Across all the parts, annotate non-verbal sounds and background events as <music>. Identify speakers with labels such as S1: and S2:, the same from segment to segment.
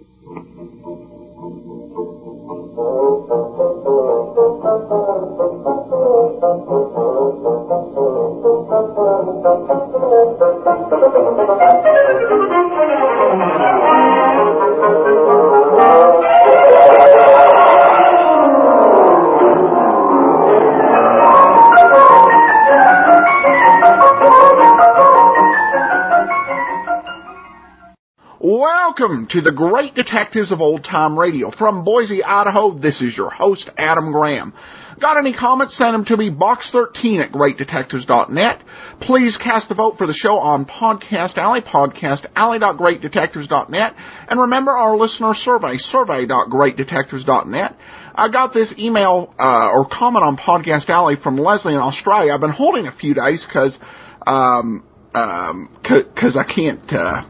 S1: Welcome to the Great Detectives of Old Time Radio. From Boise, Idaho, this is your host, Adam Graham. Got any comments? Send them to me, box13 at greatdetectives.net. Please cast a vote for the show on Podcast Alley, podcastalley.greatdetectives.net. And remember our listener survey, survey.greatdetectives.net. I got this email uh, or comment on Podcast Alley from Leslie in Australia. I've been holding a few days because um, um, cause I can't, uh,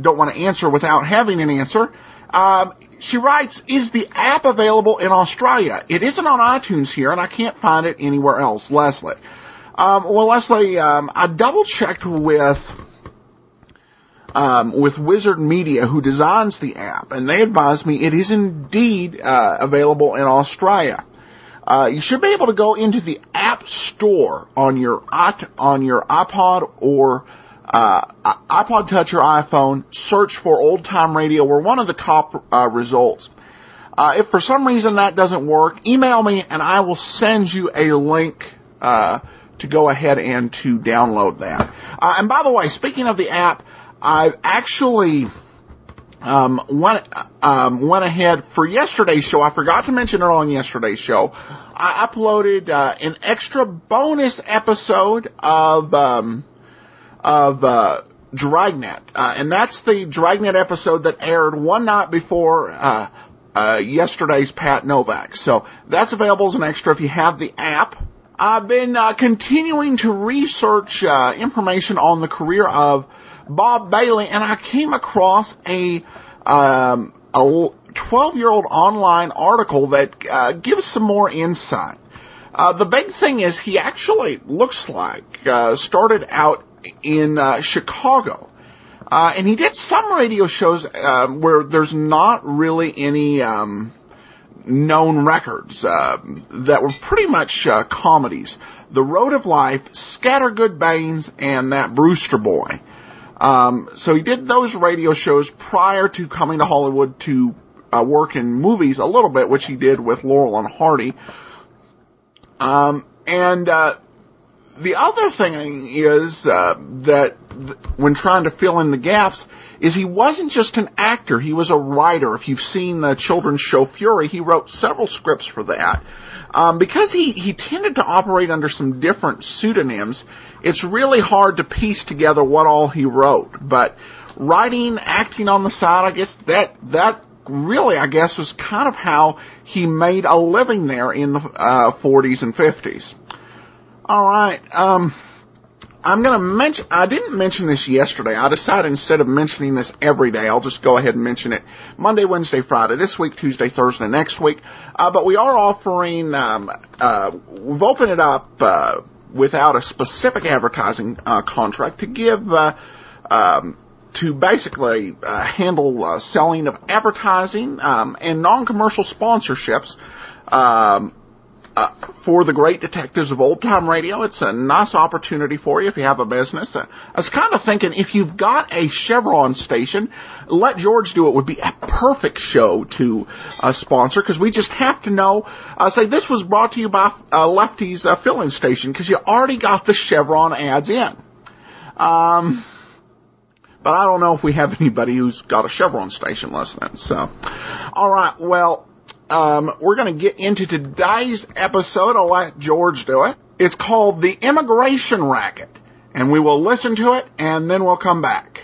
S1: don't want to answer without having an answer. Um, she writes, is the app available in Australia? It isn't on iTunes here, and I can't find it anywhere else. Leslie. Um, well, Leslie, um, I double checked with um, with Wizzard Media, who designs the app, and they advised me it is indeed uh, available in Australia. Uh, you should be able to go into the App Store on your on your iPod or uh, iPod Touch or iPhone, search for Old Time Radio. We're one of the top uh, results. Uh, if for some reason that doesn't work, email me and I will send you a link uh, to go ahead and to download that. Uh, and by the way, speaking of the app, I've actually um, went um, went ahead for yesterday's show. I forgot to mention it on yesterday's show. I uploaded uh, an extra bonus episode of. Um, of uh, Dragnet, uh, and that's the Dragnet episode that aired one night before uh, uh, yesterday's Pat Novak. So that's available as an extra if you have the app. I've been uh, continuing to research uh, information on the career of Bob Bailey, and I came across a um, a 12 year old online article that uh, gives some more insight. Uh, the big thing is he actually looks like uh, started out in uh, Chicago. Uh, and he did some radio shows uh, where there's not really any um, known records uh, that were pretty much uh, comedies. The Road of Life, Scattergood Baines, and that Brewster Boy. Um, so he did those radio shows prior to coming to Hollywood to uh, work in movies a little bit, which he did with Laurel and Hardy. Um, and uh, the other thing is uh, that th- when trying to fill in the gaps is he wasn't just an actor he was a writer. If you've seen the children's show fury he wrote several scripts for that. Um, because he, he tended to operate under some different pseudonyms it's really hard to piece together what all he wrote. But writing acting on the side i guess that that really i guess was kind of how he made a living there in the uh, 40s and 50s all right. Um, I'm going to mention. I didn't mention this yesterday. I decided instead of mentioning this every day, I'll just go ahead and mention it Monday, Wednesday, Friday, this week, Tuesday, Thursday, next week. Uh, but we are offering. Um, uh, we've opened it up uh, without a specific advertising uh, contract to give. Uh, um, to basically uh, handle uh, selling of advertising um, and non-commercial sponsorships um, uh, for the great detectives of old time radio. It's a nice opportunity for you if you have a business. Uh, I was kind of thinking if you've got a Chevron station, let George do it would be a perfect show to uh, sponsor because we just have to know. Uh, say this was brought to you by uh, Lefty's uh, filling station because you already got the Chevron ads in. Um, but I don't know if we have <laughs> anybody who's got a Chevron station listening. So, all right, well um, we're going to get into today's episode. I'll let George do it. It's called The Immigration Racket. And we will listen to it and then we'll come back.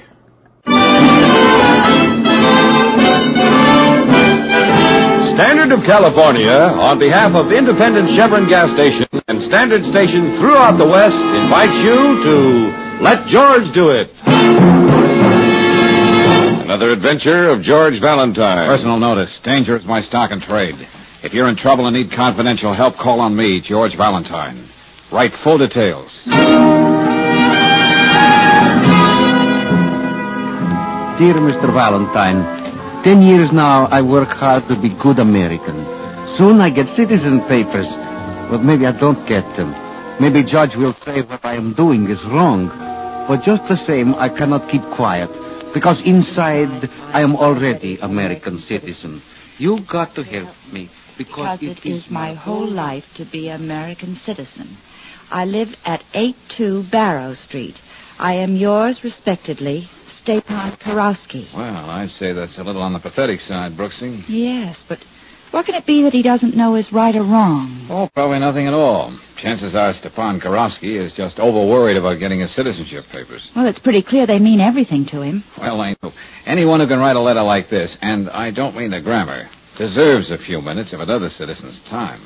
S2: Standard of California, on behalf of independent Chevron gas stations and standard stations throughout the West, invites you to Let George Do It. Another adventure of George Valentine.
S3: Personal notice. Danger is my stock and trade. If you're in trouble and need confidential help, call on me, George Valentine. Write full details.
S4: Dear Mr. Valentine, Ten years now, I work hard to be good American. Soon I get citizen papers, but maybe I don't get them. Maybe judge will say what I am doing is wrong. But just the same, I cannot keep quiet because inside I am already American citizen. You got to help me because,
S5: because it is my whole life to be American citizen. I live at 82 Barrow Street. I am yours respectedly, Stepan Karofsky.
S3: Well, I'd say that's a little on the pathetic side, Brooksy.
S5: Yes, but what can it be that he doesn't know is right or wrong?
S3: Oh, probably nothing at all. Chances are Stepan Karofsky is just over worried about getting his citizenship papers.
S5: Well, it's pretty clear they mean everything to him.
S3: Well, I know. Anyone who can write a letter like this, and I don't mean the grammar, deserves a few minutes of another citizen's time.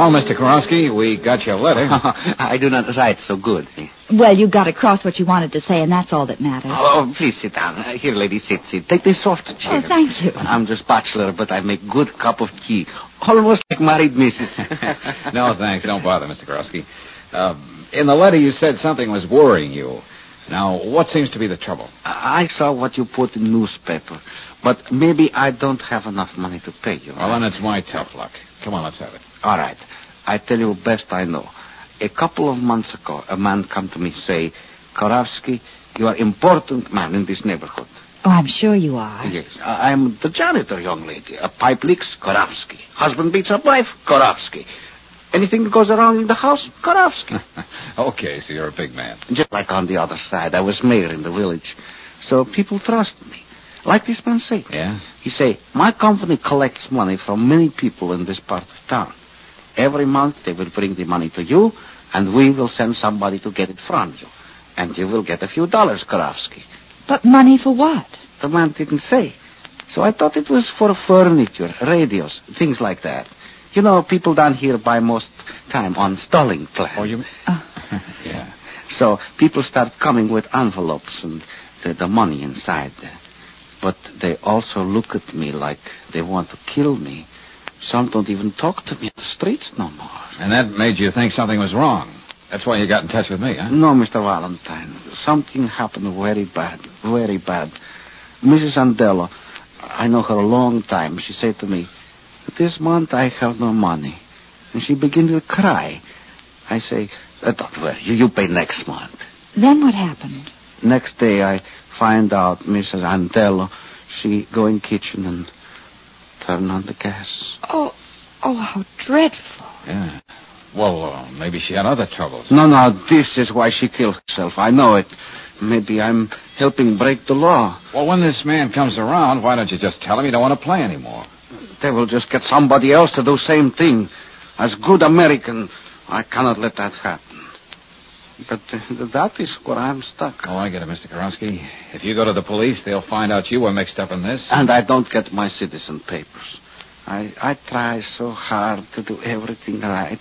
S3: Well, Mr. Karofsky, we got your letter. <laughs>
S4: I do not write so good.
S5: Well, you got across what you wanted to say, and that's all that matters.
S4: Oh, please sit down. Uh, here, lady, sit, sit. Take this soft chair.
S5: Oh, thank you.
S4: I'm just bachelor, but I make good cup of tea. Almost like married missus. <laughs>
S3: no, thanks. Don't bother, Mr. Karofsky. Uh, in the letter, you said something was worrying you. Now, what seems to be the trouble?
S4: I saw what you put in newspaper, but maybe I don't have enough money to pay you.
S3: Well, then it's my tough luck. Come on, let's have it.
S4: All right. I tell you best I know. A couple of months ago, a man come to me say, Karofsky, you are important man in this neighborhood.
S5: Oh, I'm sure you are.
S4: Yes, I- I'm the janitor, young lady. A pipe leaks, Karofsky. Husband beats up wife, Karofsky. Anything that goes wrong in the house, Karofsky. <laughs>
S3: okay, so you're a big man.
S4: Just like on the other side, I was mayor in the village. So people trust me. Like this man say.
S3: Yeah?
S4: He say, my company collects money from many people in this part of town. Every month they will bring the money to you, and we will send somebody to get it from you. And you will get a few dollars, Karofsky.
S5: But money for what?
S4: The man didn't say. So I thought it was for furniture, radios, things like that. You know, people down here buy most time on stalling plan.
S3: Oh, you...
S5: Oh. <laughs>
S3: yeah.
S4: So people start coming with envelopes and the, the money inside there. But they also look at me like they want to kill me. Some don't even talk to me in the streets no more.
S3: And that made you think something was wrong. That's why you got in touch with me, huh?
S4: No, Mr. Valentine. Something happened very bad, very bad. Mrs. Andello, I know her a long time. She said to me, This month I have no money. And she began to cry. I say, uh, Don't worry, you, you pay next month.
S5: Then what happened?
S4: Next day I find out Mrs. Andello, she go in kitchen and turn on the gas.
S5: Oh, oh, how dreadful.
S3: Yeah. Well, uh, maybe she had other troubles.
S4: No, no, this is why she killed herself. I know it. Maybe I'm helping break the law.
S3: Well, when this man comes around, why don't you just tell him you don't want to play anymore?
S4: They will just get somebody else to do same thing. As good American, I cannot let that happen. But uh, that is where I'm stuck.
S3: Oh, I get it, Mr. Karofsky. If you go to the police, they'll find out you were mixed up in this.
S4: And I don't get my citizen papers. I, I try so hard to do everything right.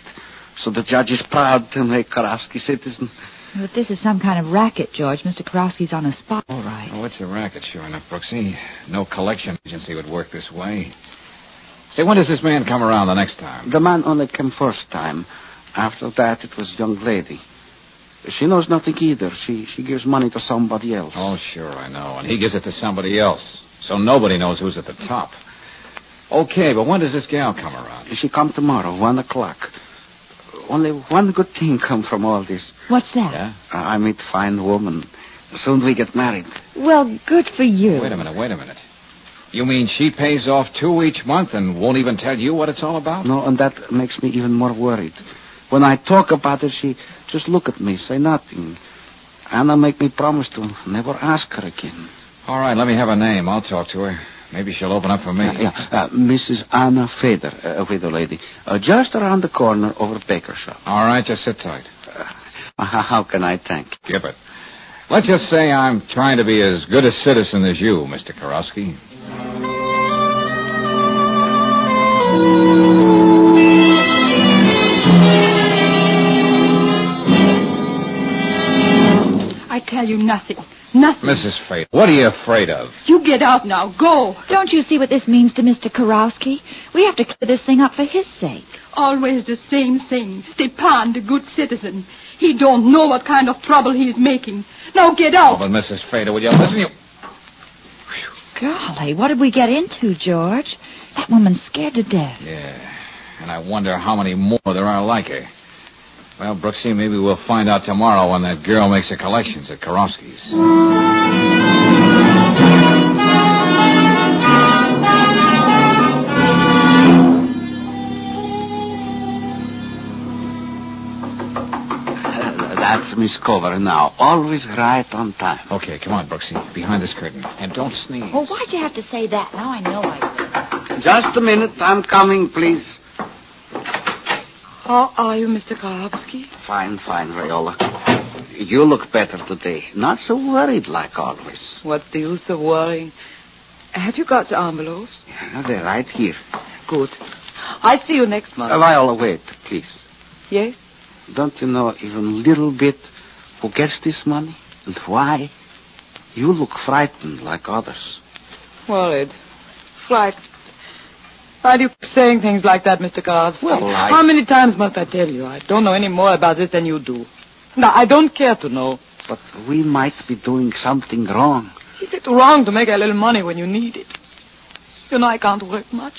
S4: So the judge is proud to make Karofsky citizen.
S5: But this is some kind of racket, George. Mr. Karofsky's on a spot, all right.
S3: Oh, it's a racket, sure enough, Brooksy. No collection agency would work this way. Say, when does this man come around the next time?
S4: The man only came first time. After that, it was young lady. She knows nothing either. She she gives money to somebody else.
S3: Oh, sure, I know. And he gives it to somebody else. So nobody knows who's at the top. Okay, but when does this gal come around?
S4: She come tomorrow, one o'clock. Only one good thing come from all this.
S5: What's that?
S3: Yeah?
S4: I meet fine woman. Soon we get married.
S5: Well, good for you.
S3: Wait a minute, wait a minute. You mean she pays off two each month and won't even tell you what it's all about?
S4: No, and that makes me even more worried. When I talk about it, she just look at me, say nothing. Anna make me promise to never ask her again.
S3: All right, let me have a name. I'll talk to her. Maybe she'll open up for me.
S4: Yeah, yeah. Uh, Mrs. Anna Feder, uh, a widow lady. Uh, just around the corner over Baker shop.
S3: All right, just sit tight.
S4: Uh, <laughs> how can I thank you?
S3: Skip it. Let's just say I'm trying to be as good a citizen as you, Mr. Karofsky.
S6: Tell you nothing. nothing.
S3: Mrs. Fate, what are you afraid of?
S6: You get out now. Go.
S5: Don't you see what this means to Mr. Karowski? We have to clear this thing up for his sake.
S6: Always the same thing. Stepan, the good citizen. He don't know what kind of trouble he's making. Now get
S3: Oh,
S6: out.
S3: but Mrs. Fate, would you listen? You...
S5: Golly, what did we get into, George? That woman's scared to death.
S3: Yeah, and I wonder how many more there are like her. Well, Brooksy, maybe we'll find out tomorrow when that girl makes her collections at Karofsky's.
S4: That's Miss Cover now. Always right on time.
S3: Okay, come on, Brooksy. Behind this curtain. And don't sneeze.
S5: Well, why'd you have to say that? Now I know I will.
S4: Just a minute. I'm coming, please.
S6: How are you, Mr. Karowski?
S4: Fine, fine, Viola. You look better today. Not so worried like always.
S6: What's the use of worrying? Have you got the envelopes?
S4: Yeah, they're right here.
S6: Good. I see you next month.
S4: Uh, Viola, wait, please.
S6: yes?
S4: Don't you know even a little bit who gets this money and why? You look frightened like others.
S6: Worried. Frightened. Why do you keep saying things like that, Mr. Karowski?
S4: Well, I-
S6: How many times must I tell you? I don't know any more about this than you do. No, I don't care to know.
S4: But we might be doing something wrong.
S6: Is it wrong to make a little money when you need it? You know, I can't work much.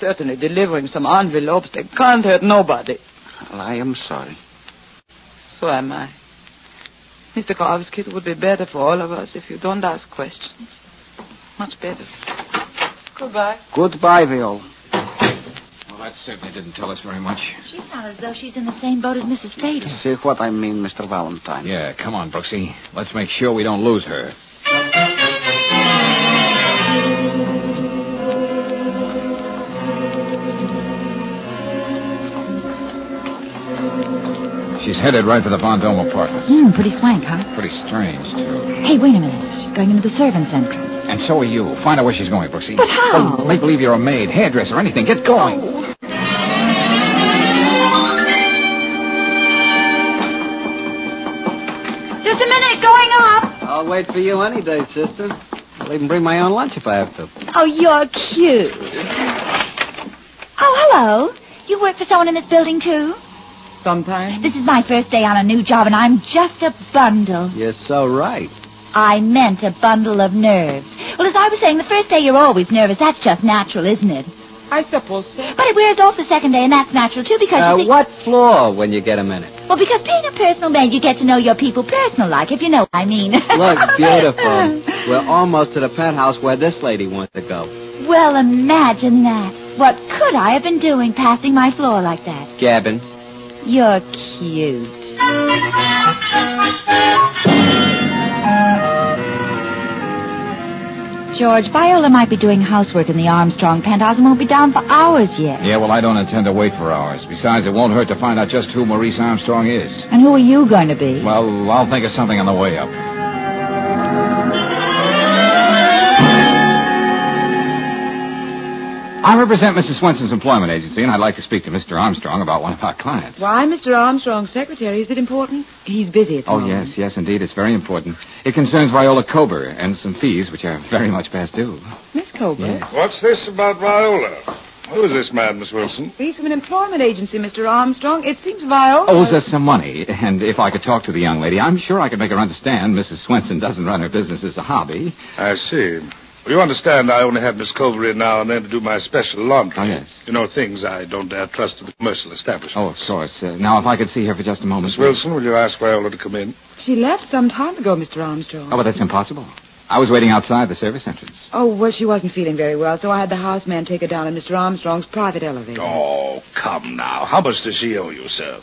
S6: Certainly, delivering some envelopes, they can't hurt nobody.
S4: Well, I am sorry.
S6: So am I. Mr. Karowski, it would be better for all of us if you don't ask questions. Much better. Goodbye.
S4: Goodbye, Viola.
S3: Well, that certainly didn't tell us very much.
S5: She's not as though she's in the same boat as Mrs. Fader.
S4: See what I mean, Mr. Valentine.
S3: Yeah, come on, Brooksy. Let's make sure we don't lose her. She's headed right for the Von Dome apartments.
S5: Hmm, pretty swank, huh?
S3: Pretty strange, too.
S5: Hey, wait a minute. She's going into the servants' entrance.
S3: And so are you. Find out where she's going, Brooksy.
S5: But how?
S3: Well, make believe you're a maid, hairdresser, anything. Get going.
S5: Just a minute, going up.
S7: I'll wait for you any day, sister. I'll even bring my own lunch if I have to.
S5: Oh, you're cute. Oh, hello. You work for someone in this building, too?
S6: Sometimes.
S5: This is my first day on a new job, and I'm just a bundle.
S7: You're so right.
S5: I meant a bundle of nerves. Well, as I was saying, the first day you're always nervous. That's just natural, isn't it?
S6: I suppose so.
S5: But it wears off the second day, and that's natural, too, because
S7: Uh,
S5: you see...
S7: what floor when you get a minute?
S5: Well, because being a personal maid, you get to know your people personal like, if you know what I mean.
S7: Look, <laughs> beautiful. We're almost to the penthouse where this lady wants to go.
S5: Well, imagine that. What could I have been doing passing my floor like that?
S7: Gabbin.
S5: You're cute. George, Viola might be doing housework in the Armstrong penthouse and won't be down for hours yet.
S3: Yeah, well, I don't intend to wait for hours. Besides, it won't hurt to find out just who Maurice Armstrong is.
S5: And who are you going to be?
S3: Well, I'll think of something on the way up. I represent Mrs. Swenson's employment agency, and I'd like to speak to Mr. Armstrong about one of our clients.
S6: Why, Mr. Armstrong's secretary? Is it important? He's busy at the moment.
S3: Oh,
S6: moment.
S3: yes, yes, indeed. It's very important. It concerns Viola Kober and some fees, which are very much past due.
S6: Miss Colbert.
S3: Yes.
S8: What's this about Viola? Who is this man, Miss Wilson?
S6: He's from an employment agency, Mr. Armstrong. It seems Viola...
S3: Oh, Owes us some money, and if I could talk to the young lady, I'm sure I could make her understand Mrs. Swenson doesn't run her business as a hobby.
S8: I see. Well, you understand I only have Miss Culver in now and then to do my special laundry.
S3: Oh, yes.
S8: You know, things I don't dare trust to the commercial establishment.
S3: Oh, of course. Uh, now, if I could see her for just a moment.
S8: Miss Wilson, will you ask Viola to come in?
S6: She left some time ago, Mr. Armstrong.
S3: Oh, but that's impossible. I was waiting outside the service entrance.
S6: Oh, well, she wasn't feeling very well, so I had the houseman take her down in Mr. Armstrong's private elevator.
S8: Oh, come now. How much does she owe you, sir?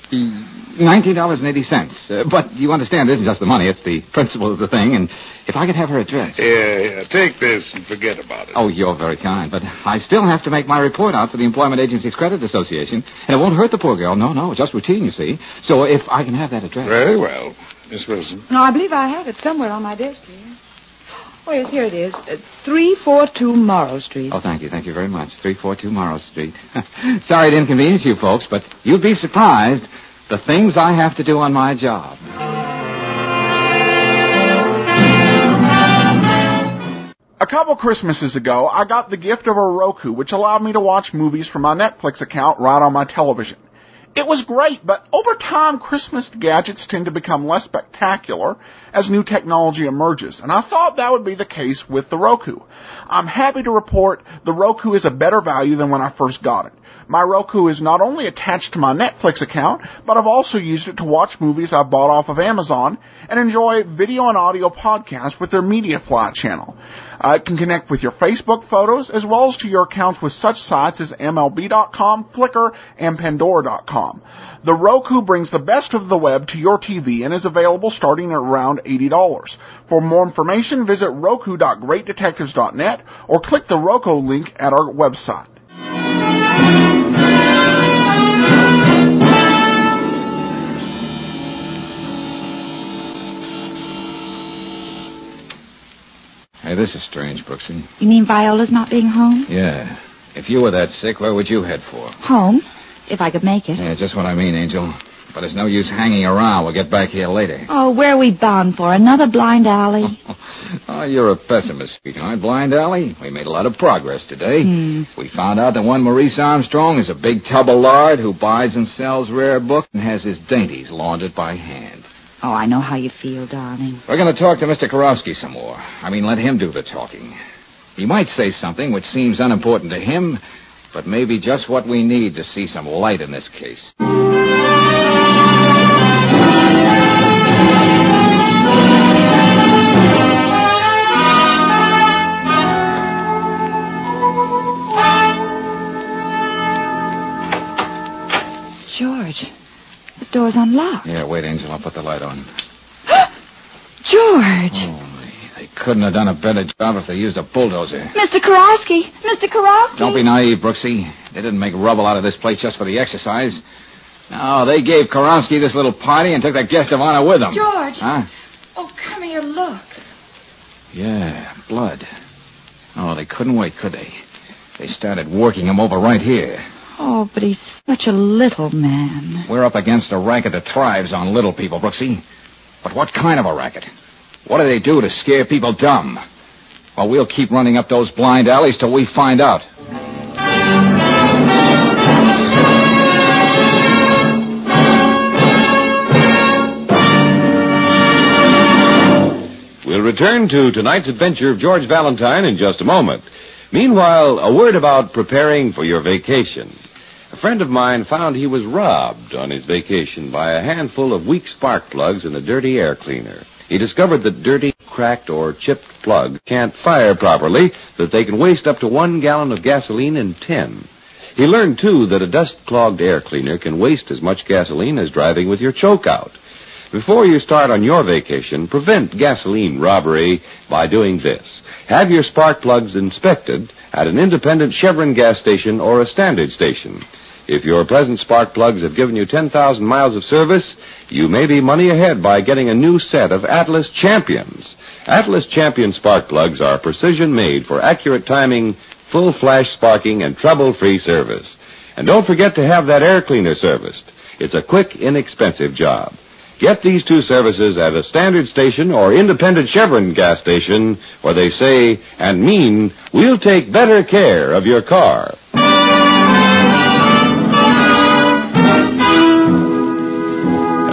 S3: Nineteen dollars and eighty cents. Uh, but you understand, it isn't just the money; it's the principle of the thing. And if I could have her address.
S8: Here, here. Take this and forget about it.
S3: Oh, you're very kind, but I still have to make my report out for the Employment Agencies Credit Association, and it won't hurt the poor girl. No, no, just routine, you see. So if I can have that address.
S8: Very well. Miss Wilson.
S6: No, I believe I have it somewhere on my desk here. Oh, yes, here it is. Uh, 342 Morrow Street.
S3: Oh, thank you, thank you very much. 342 Morrow Street. <laughs> Sorry to inconvenience you folks, but you'd be surprised the things I have to do on my job.
S1: A couple Christmases ago, I got the gift of a Roku, which allowed me to watch movies from my Netflix account right on my television. It was great, but over time, Christmas gadgets tend to become less spectacular as new technology emerges, and I thought that would be the case with the Roku. I'm happy to report the Roku is a better value than when I first got it. My Roku is not only attached to my Netflix account, but I've also used it to watch movies I bought off of Amazon and enjoy video and audio podcasts with their MediaFly channel. Uh, it can connect with your Facebook photos as well as to your accounts with such sites as MLB.com, Flickr, and Pandora.com. The Roku brings the best of the web to your TV and is available starting at around $80. For more information, visit roku.greatdetectives.net or click the Roku link at our website.
S3: Hey, this is strange, Brooksy.
S5: You mean Viola's not being home?
S3: Yeah. If you were that sick, where would you head for?
S5: Home, if I could make it.
S3: Yeah, just what I mean, Angel. But it's no use hanging around. We'll get back here later.
S5: Oh, where are we bound for? Another blind alley? <laughs>
S3: oh, you're a pessimist, sweetheart. Blind Alley? We made a lot of progress today.
S5: Hmm.
S3: We found out that one Maurice Armstrong is a big tub of lard who buys and sells rare books and has his dainties laundered by hand.
S5: Oh, I know how you feel, darling.
S3: We're going to talk to Mr. Karofsky some more. I mean, let him do the talking. He might say something which seems unimportant to him, but maybe just what we need to see some light in this case.
S5: The door's unlocked.
S3: Yeah, wait, Angel. I'll put the light on. <gasps>
S5: George!
S3: Oh, Holy, they couldn't have done a better job if they used a bulldozer.
S5: Mr. Karofsky! Mr. Karofsky!
S3: Don't be naive, Brooksy. They didn't make rubble out of this place just for the exercise. No, they gave Karonsky this little party and took the guest of honor with them.
S5: George!
S3: Huh?
S5: Oh, come here, look.
S3: Yeah, blood. Oh, they couldn't wait, could they? They started working him over right here.
S5: Oh, but he's such a little man.
S3: We're up against a racket that thrives on little people, Brooksy. But what kind of a racket? What do they do to scare people dumb? Well, we'll keep running up those blind alleys till we find out.
S9: We'll return to tonight's adventure of George Valentine in just a moment. Meanwhile, a word about preparing for your vacation. A friend of mine found he was robbed on his vacation by a handful of weak spark plugs in a dirty air cleaner. He discovered that dirty, cracked, or chipped plugs can't fire properly, that they can waste up to one gallon of gasoline in ten. He learned, too, that a dust clogged air cleaner can waste as much gasoline as driving with your choke out. Before you start on your vacation, prevent gasoline robbery by doing this. Have your spark plugs inspected at an independent Chevron gas station or a standard station. If your present spark plugs have given you 10,000 miles of service, you may be money ahead by getting a new set of Atlas Champions. Atlas Champion spark plugs are precision made for accurate timing, full flash sparking, and trouble free service. And don't forget to have that air cleaner serviced. It's a quick, inexpensive job. Get these two services at a standard station or independent Chevron gas station where they say and mean, we'll take better care of your car.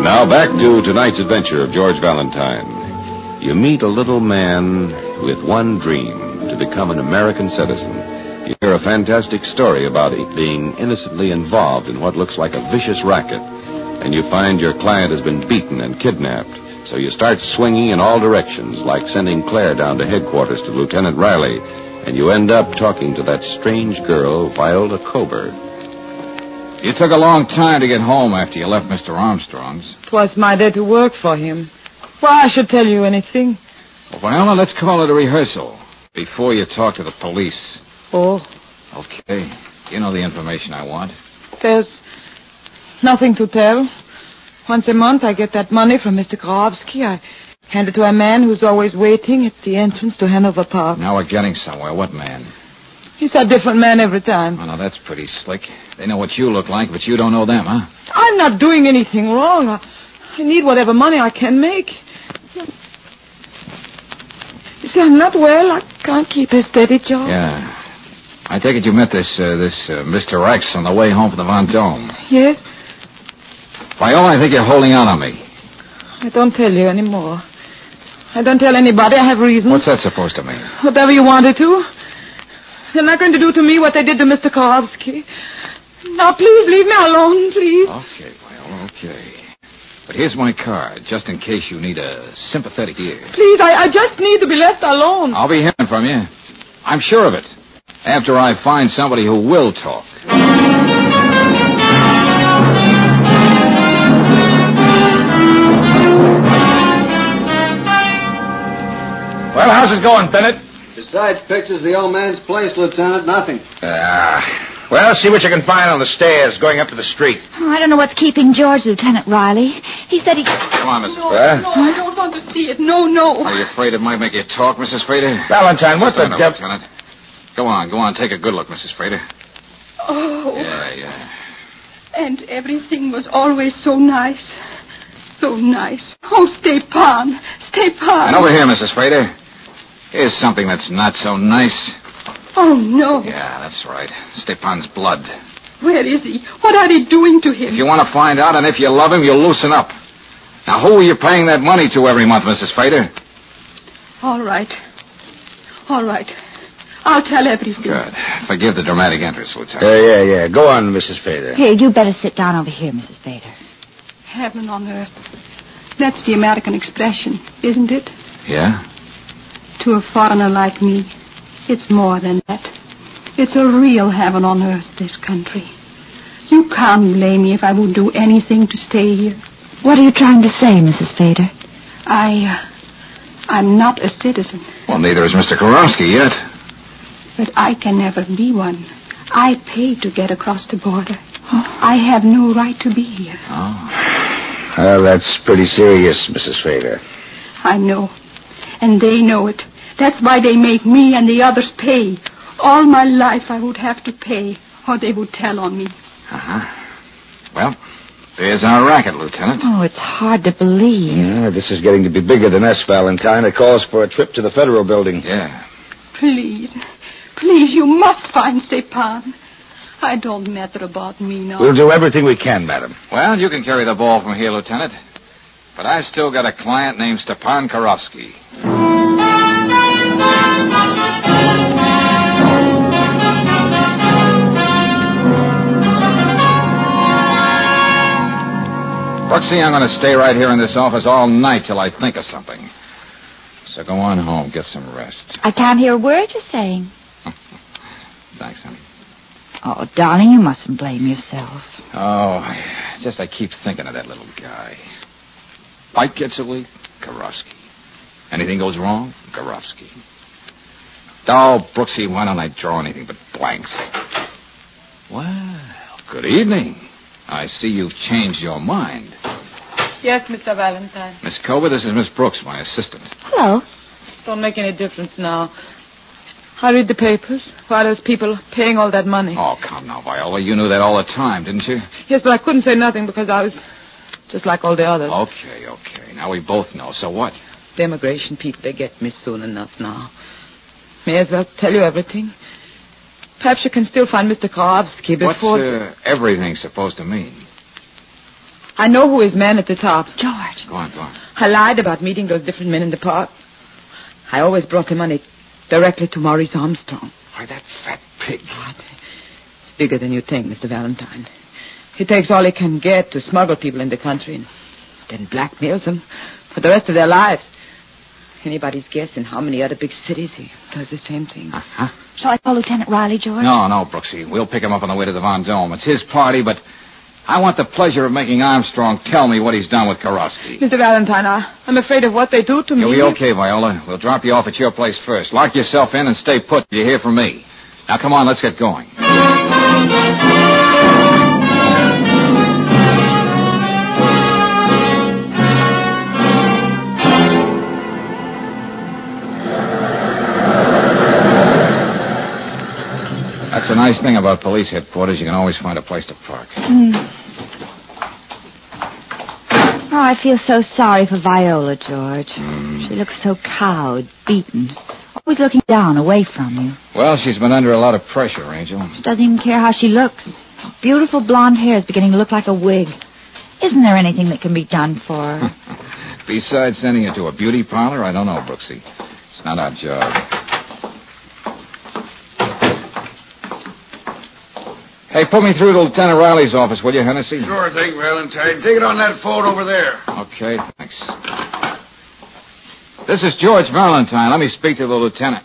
S9: Now back to tonight's adventure of George Valentine. You meet a little man with one dream to become an American citizen. You hear a fantastic story about it being innocently involved in what looks like a vicious racket and you find your client has been beaten and kidnapped. So you start swinging in all directions, like sending Claire down to headquarters to Lieutenant Riley, and you end up talking to that strange girl, Viola Coburn.
S3: You took a long time to get home after you left Mr. Armstrong's.
S6: Twas my day to work for him. Why I should tell you anything?
S3: Well, Viola, let's call it a rehearsal before you talk to the police.
S6: Oh,
S3: Okay. You know the information I want.
S6: there's nothing to tell. Once a month I get that money from Mr. Grabowski. I hand it to a man who's always waiting at the entrance to Hanover Park.
S3: Now we're getting somewhere. What man?
S6: He's a different man every time.
S3: Oh, now that's pretty slick. They know what you look like, but you don't know them, huh?
S6: I'm not doing anything wrong. I, I need whatever money I can make. You see, I'm not well. I can't keep her steady, job.
S3: Yeah. I take it you met this, uh, this, uh, Mr. Rex on the way home from the Von Dome.
S6: Yes?
S3: Viola, I think you're holding on on me.
S6: I don't tell you anymore. I don't tell anybody. I have reasons.
S3: What's that supposed to mean?
S6: Whatever you wanted to. You're not going to do to me what they did to Mr. Karofsky. Now, please leave me alone, please.
S3: Okay, well, okay. But here's my card, just in case you need a sympathetic ear.
S6: Please, I, I just need to be left alone.
S3: I'll be hearing from you. I'm sure of it. After I find somebody who will talk.
S2: Well, how's it going, Bennett?
S7: Besides pictures of the old man's place, Lieutenant, nothing.
S2: Ah. well, see what you can find on the stairs going up to the street.
S5: Oh, I don't know what's keeping George, Lieutenant Riley. He said he.
S3: Come on, Mrs.
S6: No,
S3: Fader.
S6: no, I don't want to see it. No, no.
S3: Are you afraid it might make you talk, Mrs. Frater?
S2: Valentine, what the
S3: Stand up,
S2: devil?
S3: Lieutenant. Go on, go on. Take a good look, Mrs. Frater.
S10: Oh,
S3: Yeah, yeah.
S10: and everything was always so nice. So nice. Oh, Stepan. Stepan.
S3: And over here, Mrs. Frater. Here's something that's not so nice.
S10: Oh, no.
S3: Yeah, that's right. Stepan's blood.
S10: Where is he? What are they doing to him?
S3: If you want to find out, and if you love him, you'll loosen up. Now, who are you paying that money to every month, Mrs. Fader?
S10: All right. All right. I'll tell everything.
S3: Good. Forgive the dramatic entrance, Lieutenant.
S8: Uh, yeah, yeah. Go on, Mrs. Fader.
S5: Here, you better sit down over here, Mrs. Fader.
S10: Heaven on earth. That's the American expression, isn't it?
S3: yeah?
S10: To a foreigner like me, it's more than that. It's a real heaven on earth, this country. You can't blame me if I would do anything to stay here.
S5: What are you trying to say, Mrs. Fader?
S10: I, uh, I'm not a citizen,
S3: Well, neither is Mr. Korowski yet.
S10: but I can never be one. I paid to get across the border. I have no right to be here.
S3: Oh.
S8: Well, that's pretty serious, Mrs. Fader.
S10: I know. And they know it. That's why they make me and the others pay. All my life I would have to pay, or they would tell on me.
S3: Uh-huh. Well, there's our racket, Lieutenant.
S5: Oh, it's hard to believe.
S8: Yeah, this is getting to be bigger than us, Valentine. It calls for a trip to the Federal Building.
S3: Yeah.
S10: Please, please, you must find Stepan. I don't matter about me now.
S8: We'll do everything we can, madam.
S3: Well, you can carry the ball from here, Lieutenant. But I've still got a client named Stepan Karofsky. Brooksy, I'm going to stay right here in this office all night till I think of something. So go on home, get some rest.
S5: I can't hear a word you're saying. <laughs>
S3: Thanks, honey.
S5: Oh, darling, you mustn't blame yourself.
S3: Oh, just I keep thinking of that little guy. Fight gets away, Karofsky. Anything goes wrong, Karofsky. Oh, Brooksy, why don't I draw anything but blanks? Well, good evening. I see you've changed your mind.
S6: Yes, Mr. Valentine.
S3: Miss Cobra, this is Miss Brooks, my assistant.
S5: Hello.
S6: Don't make any difference now. I read the papers. Why those people paying all that money?
S3: Oh, come now, Viola. You knew that all the time, didn't you?
S6: Yes, but I couldn't say nothing because I was just like all the others.
S3: Okay, okay. Now we both know. So what?
S6: The immigration people, they get me soon enough now. May as well tell you everything. Perhaps you can still find Mr. Karofsky
S3: What's
S6: before...
S3: uh, everything supposed to mean?
S6: I know who is man at the top.
S5: George.
S3: Go on, go on.
S6: I lied about meeting those different men in the park. I always brought the money directly to Maurice Armstrong.
S3: Why, that fat pig.
S6: It's bigger than you think, Mr. Valentine. He takes all he can get to smuggle people in the country and then blackmails them for the rest of their lives. Anybody's guess in how many other big cities he does the same thing.
S3: Uh-huh.
S5: Shall I call Lieutenant Riley, George?
S3: No, no, Brooksy. We'll pick him up on the way to the Von Dome. It's his party, but I want the pleasure of making Armstrong tell me what he's done with Karofsky.
S6: Mr. Valentine, I, I'm afraid of what they do to me.
S3: You'll be okay, Viola. We'll drop you off at your place first. Lock yourself in and stay put you hear from me. Now, come on, let's get going. That's a nice thing about police headquarters. You can always find a place to park. Hmm.
S5: Oh, I feel so sorry for Viola, George. Hmm. She looks so cowed, beaten. Always always looking down, away from you.
S3: Well, she's been under a lot of pressure, Angel.
S5: She doesn't even care how she looks. Beautiful blonde hair is beginning to look like a wig. Isn't there anything that can be done for her? <laughs>
S3: Besides sending her to a beauty parlor, I don't know, Brooksy. It's not our job. Hey, put me through to Lieutenant Riley's office, will you, Hennessy?
S8: Sure thing, Valentine. Take it on that phone over there.
S3: Okay, thanks. This is George Valentine. Let me speak to the lieutenant.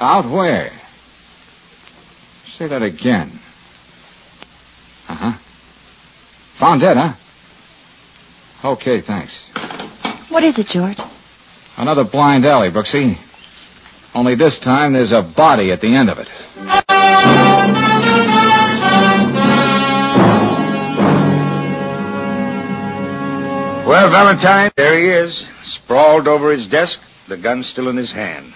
S3: Out where? Say that again. Uh huh. Found dead, huh? Okay, thanks.
S5: What is it, George?
S3: Another blind alley, Brooksy. Only this time there's a body at the end of it.
S11: Well, Valentine, there he is, sprawled over his desk, the gun still in his hand.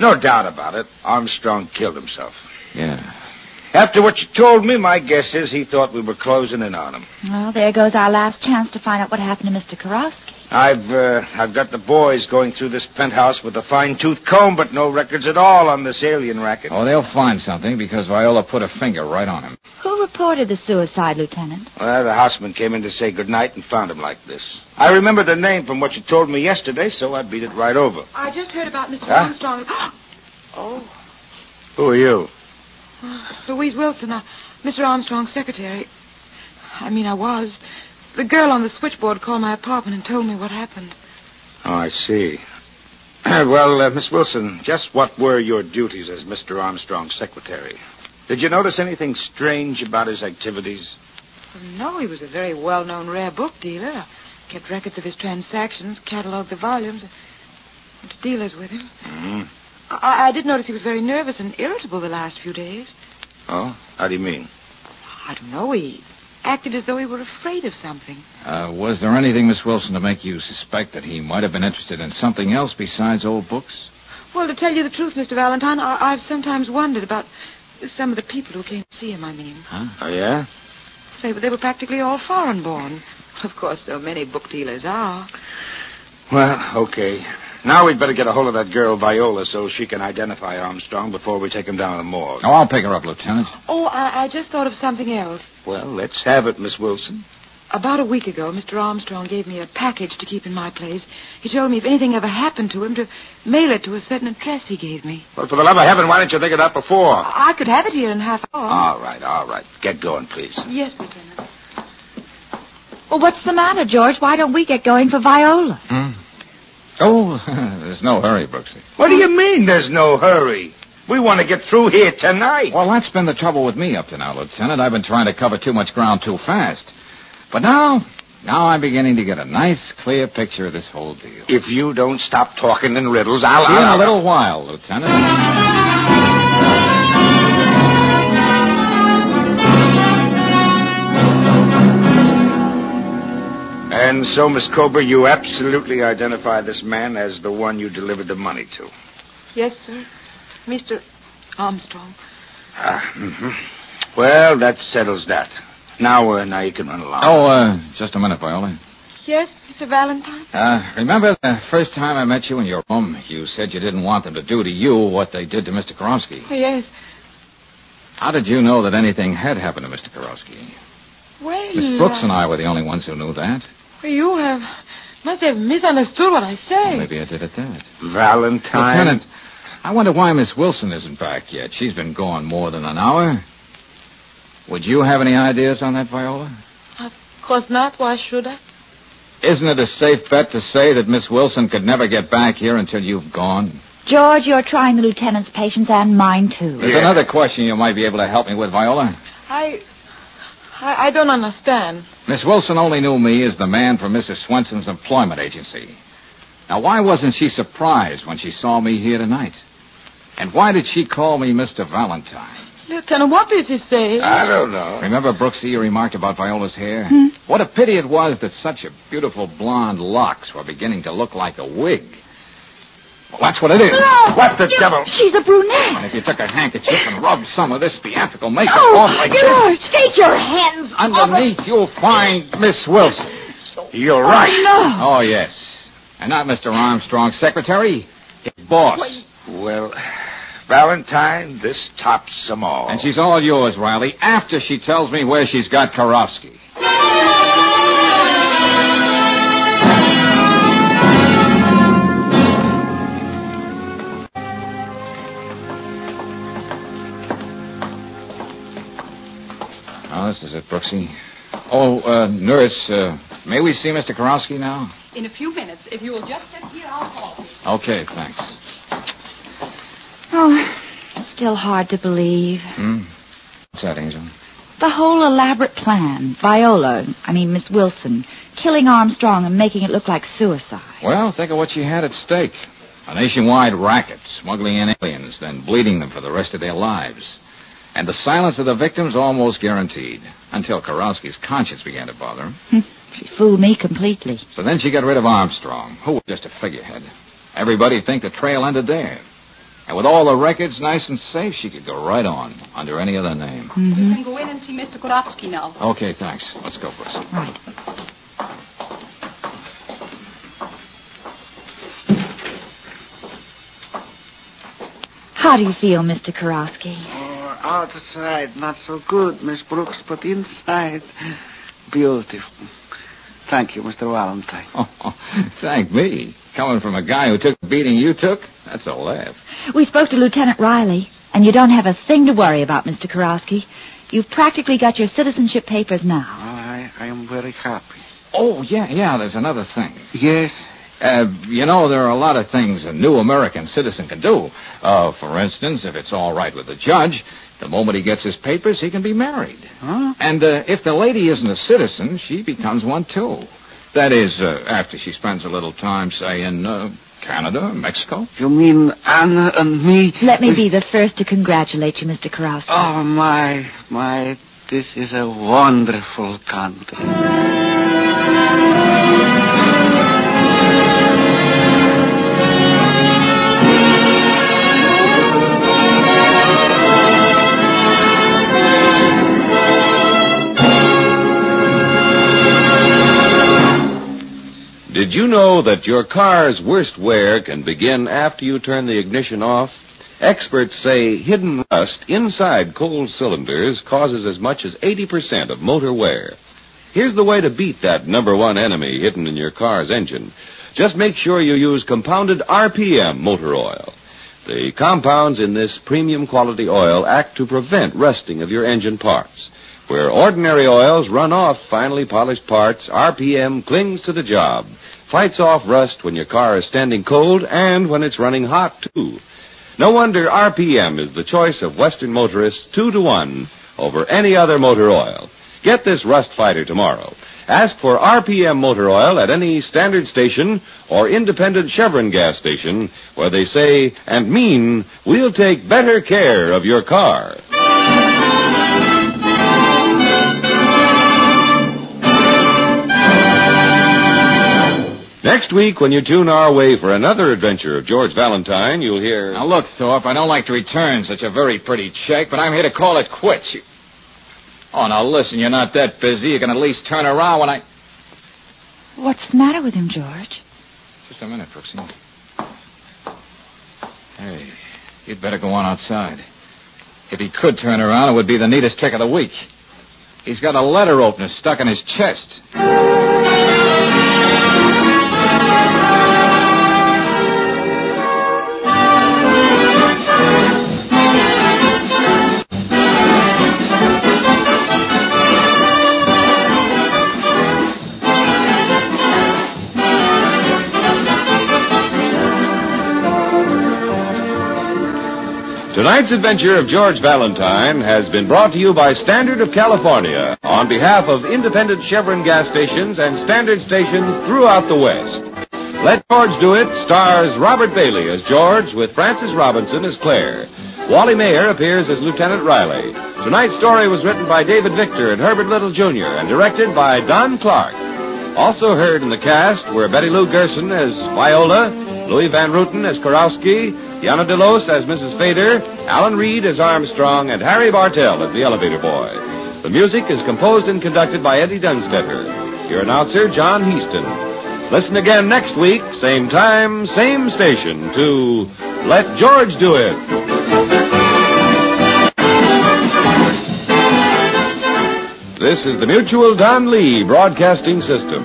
S11: No doubt about it, Armstrong killed himself.
S3: Yeah.
S11: After what you told me, my guess is he thought we were closing in on him.
S5: Well, there goes our last chance to find out what happened to Mr. Karofsky.
S11: I've uh, I've got the boys going through this penthouse with a fine tooth comb, but no records at all on this alien racket.
S3: Oh, they'll find something because Viola put a finger right on him.
S5: Who reported the suicide, Lieutenant?
S11: Well, the houseman came in to say goodnight and found him like this. I remember the name from what you told me yesterday, so I beat it right over.
S6: I just heard about Mr.
S11: Huh?
S6: Armstrong. <gasps> oh,
S11: Who are you? <gasps>
S6: Louise Wilson, uh, Mr. Armstrong's secretary. I mean, I was. The girl on the switchboard called my apartment and told me what happened.
S11: Oh, I see. <clears throat> well, uh, Miss Wilson, just what were your duties as Mr. Armstrong's secretary? Did you notice anything strange about his activities?
S6: No, he was a very well-known rare book dealer. Kept records of his transactions, cataloged the volumes, went to dealers with him.
S11: hmm
S6: I, I did notice he was very nervous and irritable the last few days.
S11: Oh, how do you mean?
S6: I don't know. He acted as though he were afraid of something.
S3: Uh, was there anything, Miss Wilson, to make you suspect that he might have been interested in something else besides old books?
S6: Well, to tell you the truth, Mr. Valentine, I, I've sometimes wondered about some of the people who came to see him, I mean.
S3: Huh?
S11: Oh, yeah?
S6: They, they were practically all foreign born. Of course, so many book dealers are.
S11: Well, okay. Now we'd better get a hold of that girl, Viola, so she can identify Armstrong before we take him down to the morgue.
S3: Oh, I'll pick her up, Lieutenant.
S6: Oh, I, I just thought of something else.
S11: Well, let's have it, Miss Wilson.
S6: About a week ago, Mr. Armstrong gave me a package to keep in my place. He told me if anything ever happened to him, to mail it to a certain address he gave me.
S11: Well, for the love of heaven, why didn't you think of that before?
S6: I could have it here in half an hour.
S11: All right, all right. Get going, please.
S6: Yes, Lieutenant.
S5: Well, what's the matter, George? Why don't we get going for Viola?
S3: Hmm? Oh, <laughs> there's no hurry, Brooksy.
S11: What do you mean there's no hurry? We want to get through here tonight.
S3: Well, that's been the trouble with me up to now, Lieutenant. I've been trying to cover too much ground too fast. But now, now I'm beginning to get a nice, clear picture of this whole deal.
S11: If you don't stop talking in riddles, I'll...
S3: In
S11: I'll-
S3: a little while, Lieutenant.
S11: And so, Miss Cobra, you absolutely identify this man as the one you delivered the money to.
S6: Yes, sir. Mr. Armstrong.
S11: Ah, hmm Well, that settles that. Now, uh, now you can run along.
S3: Oh, uh, just a minute, Viola.
S6: Yes, Mr. Valentine?
S3: Uh, remember the first time I met you in your room? You said you didn't want them to do to you what they did to Mr. Karofsky.
S6: Yes.
S3: How did you know that anything had happened to Mr. Karofsky?
S6: Well,
S3: Miss Brooks and I were the only ones who knew that.
S6: You have must have misunderstood what I say.
S3: Maybe I did at that.
S11: Valentine.
S3: Lieutenant, I wonder why Miss Wilson isn't back yet. She's been gone more than an hour. Would you have any ideas on that, Viola?
S6: Of course not. Why should I?
S3: Isn't it a safe bet to say that Miss Wilson could never get back here until you've gone?
S5: George, you're trying the lieutenant's patience and mine, too.
S3: There's
S11: Yeah.
S3: another question you might be able to help me with, Viola.
S6: I, I, I don't understand.
S3: Miss Wilson only knew me as the man from Mrs. Swenson's employment agency. Now, why wasn't she surprised when she saw me here tonight? And why did she call me Mr. Valentine?
S6: Lieutenant, what did he say?
S11: I don't know.
S3: Remember, Brooksy, you remarked about Viola's hair?
S5: Hmm.
S3: What a pity it was that such a beautiful blonde locks were beginning to look like a wig. Well, that's what it is.
S5: No!
S11: What the
S5: George,
S11: devil?
S5: She's a
S3: And
S5: brunette.
S3: if you took a handkerchief and rubbed some of this theatrical makeup
S5: Oh,
S3: off like this,
S5: take your hands off
S3: underneath you'll find Miss Wilson.
S11: You're right.
S5: Oh, no.
S3: Oh, yes. And not Mr. Armstrong's secretary, his boss.
S11: Well, Valentine, this tops them all.
S3: And she's all yours, Riley, after she tells me where she's got Karofsky. Oh, this is it, Brooksy. Oh, uh, nurse, uh, may we see Mr. Karofsky now?
S10: In a few minutes. If you will just sit here, I'll call you.
S3: Okay, thanks.
S5: Oh, still hard to believe.
S3: Hmm? What's that, Angel?
S5: The whole elaborate plan. Viola, I mean Miss Wilson, killing Armstrong and making it look like suicide.
S3: Well, think of what she had at stake. A nationwide racket, smuggling in aliens, then bleeding them for the rest of their lives. And the silence of the victims almost guaranteed, until Karowski's conscience began to bother him.
S5: She fooled me completely.
S3: So then she got rid of Armstrong, who was just a figurehead. Everybody'd think the trail ended there. And with all the records nice and safe, she could go right on, under any other name.
S10: You
S5: Mm-hmm.
S10: can go in and see Mr. Korofsky now.
S3: Okay, thanks. Let's go, Brooks.
S5: Right. How do you feel, Mr. Karofsky?
S4: Oh, outside, not so good, Miss Brooks, but inside, beautiful. Thank you, Mr. Valentine.
S3: Oh, <laughs> thank me. Coming from a guy who took the beating you took, that's a laugh.
S5: We spoke to Lieutenant Riley, and you don't have a thing to worry about, Mr. Karofsky. You've practically got your citizenship papers now.
S4: I, I am very happy.
S3: Oh, yeah, yeah, there's another thing.
S4: Yes?
S3: Uh, you know, there are a lot of things a new American citizen can do. Uh, for instance, if it's all right with the judge, the moment he gets his papers, he can be married.
S4: Huh?
S3: And uh, if the lady isn't a citizen, she becomes one too. That is, uh, after she spends a little time, say, in uh, Canada, Mexico.
S4: You mean Anna and me?
S5: Let me be the first to congratulate you, Mr. Karofsky.
S4: Oh, my, my, this is a wonderful country.
S9: Did you know that your car's worst wear can begin after you turn the ignition off? Experts say hidden rust inside cold cylinders causes as much as 80% of motor wear. Here's the way to beat that number one enemy hidden in your car's engine. Just make sure you use compounded RPM motor oil. The compounds in this premium quality oil act to prevent rusting of your engine parts. Where ordinary oils run off finely polished parts, RPM clings to the job, fights off rust when your car is standing cold and when it's running hot, too. No wonder RPM is the choice of Western motorists two to one over any other motor oil. Get this rust fighter tomorrow. Ask for RPM motor oil at any standard station or independent Chevron gas station where they say and mean we'll take better care of your car. Next week, when you tune our way for another adventure of George Valentine, you'll hear.
S3: Now, look, Thorpe, I don't like to return such a very pretty check, but I'm here to call it quits. You... Oh, now listen, you're not that busy. You can at least turn around when I.
S5: What's the matter with him, George?
S3: Just a minute, Brooksy. Hey, you'd better go on outside. If he could turn around, it would be the neatest trick of the week. He's got a letter opener stuck in his chest.
S9: Tonight's adventure of George Valentine has been brought to you by Standard of California on behalf of independent Chevron gas stations and standard stations throughout the West. Let George Do It stars Robert Bailey as George with Frances Robinson as Claire. Wally Maher appears as Lieutenant Riley. Tonight's story was written by David Victor and Herbert Little Jr. and directed by Don Clark. Also heard in the cast were Betty Lou Gerson as Viola, Louis Van Rooten as Karowski, Yana DeLos as Mrs. Fader, Alan Reed as Armstrong, and Harry Bartell as the elevator boy. The music is composed and conducted by Eddie Dunstedter. Your announcer, John Heistand. Listen again next week, same time, same station, to Let George Do It. This is the Mutual Don Lee Broadcasting System.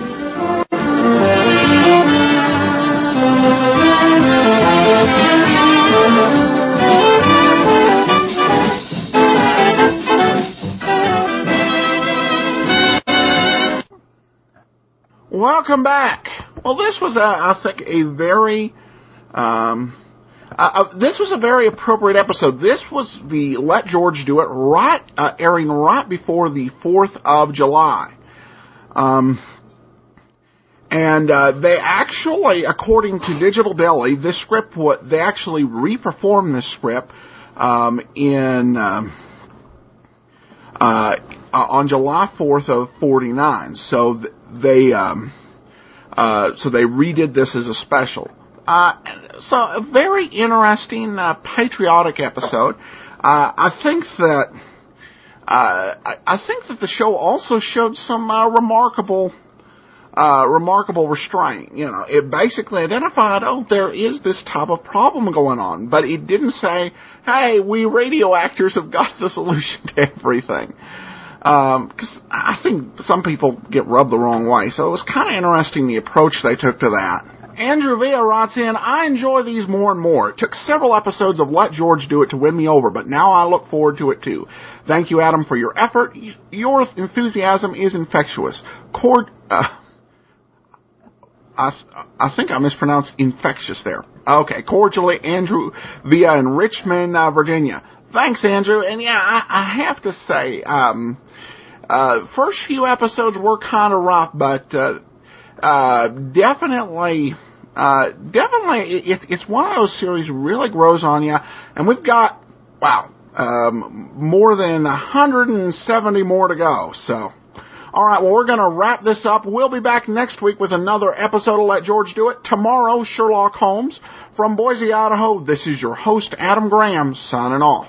S1: Welcome back. Well, this was, a, I think, a very, um, uh, uh, this was a very appropriate episode. This was the Let George Do It right, uh, airing right before the 4th of July. Um, and uh, they actually, according to Digital Deli, this script, what they actually reperformed this script um, in um, uh, on July 4th of 49. So th- they um, uh, so they redid this as a special. Uh, so a very interesting uh, patriotic episode. Uh, I think that uh, I, I think that the show also showed some uh, remarkable uh, remarkable restraint. You know, it basically identified, oh, there is this type of problem going on, but it didn't say, hey, we radio actors have got the solution to everything. Because um, I think some people get rubbed the wrong way. So it was kind of interesting the approach they took to that. Andrew Villa writes in, I enjoy these more and more. It took several episodes of Let George Do It to win me over, but now I look forward to it too. Thank you, Adam, for your effort. Your enthusiasm is infectious. Cord, uh, I, I think I mispronounced infectious there. Okay, cordially, Andrew Villa in Richmond, uh, Virginia. Thanks, Andrew. And yeah, I, I have to say, um, uh, first few episodes were kind of rough, but uh, uh, definitely, uh, definitely, it, it's one of those series really grows on you. And we've got, wow, um, more than 170 more to go. So. All right, well, we're going to wrap this up. We'll be back next week with another episode of Let George Do It. Tomorrow, Sherlock Holmes. From Boise, Idaho, this is your host, Adam Graham, signing off.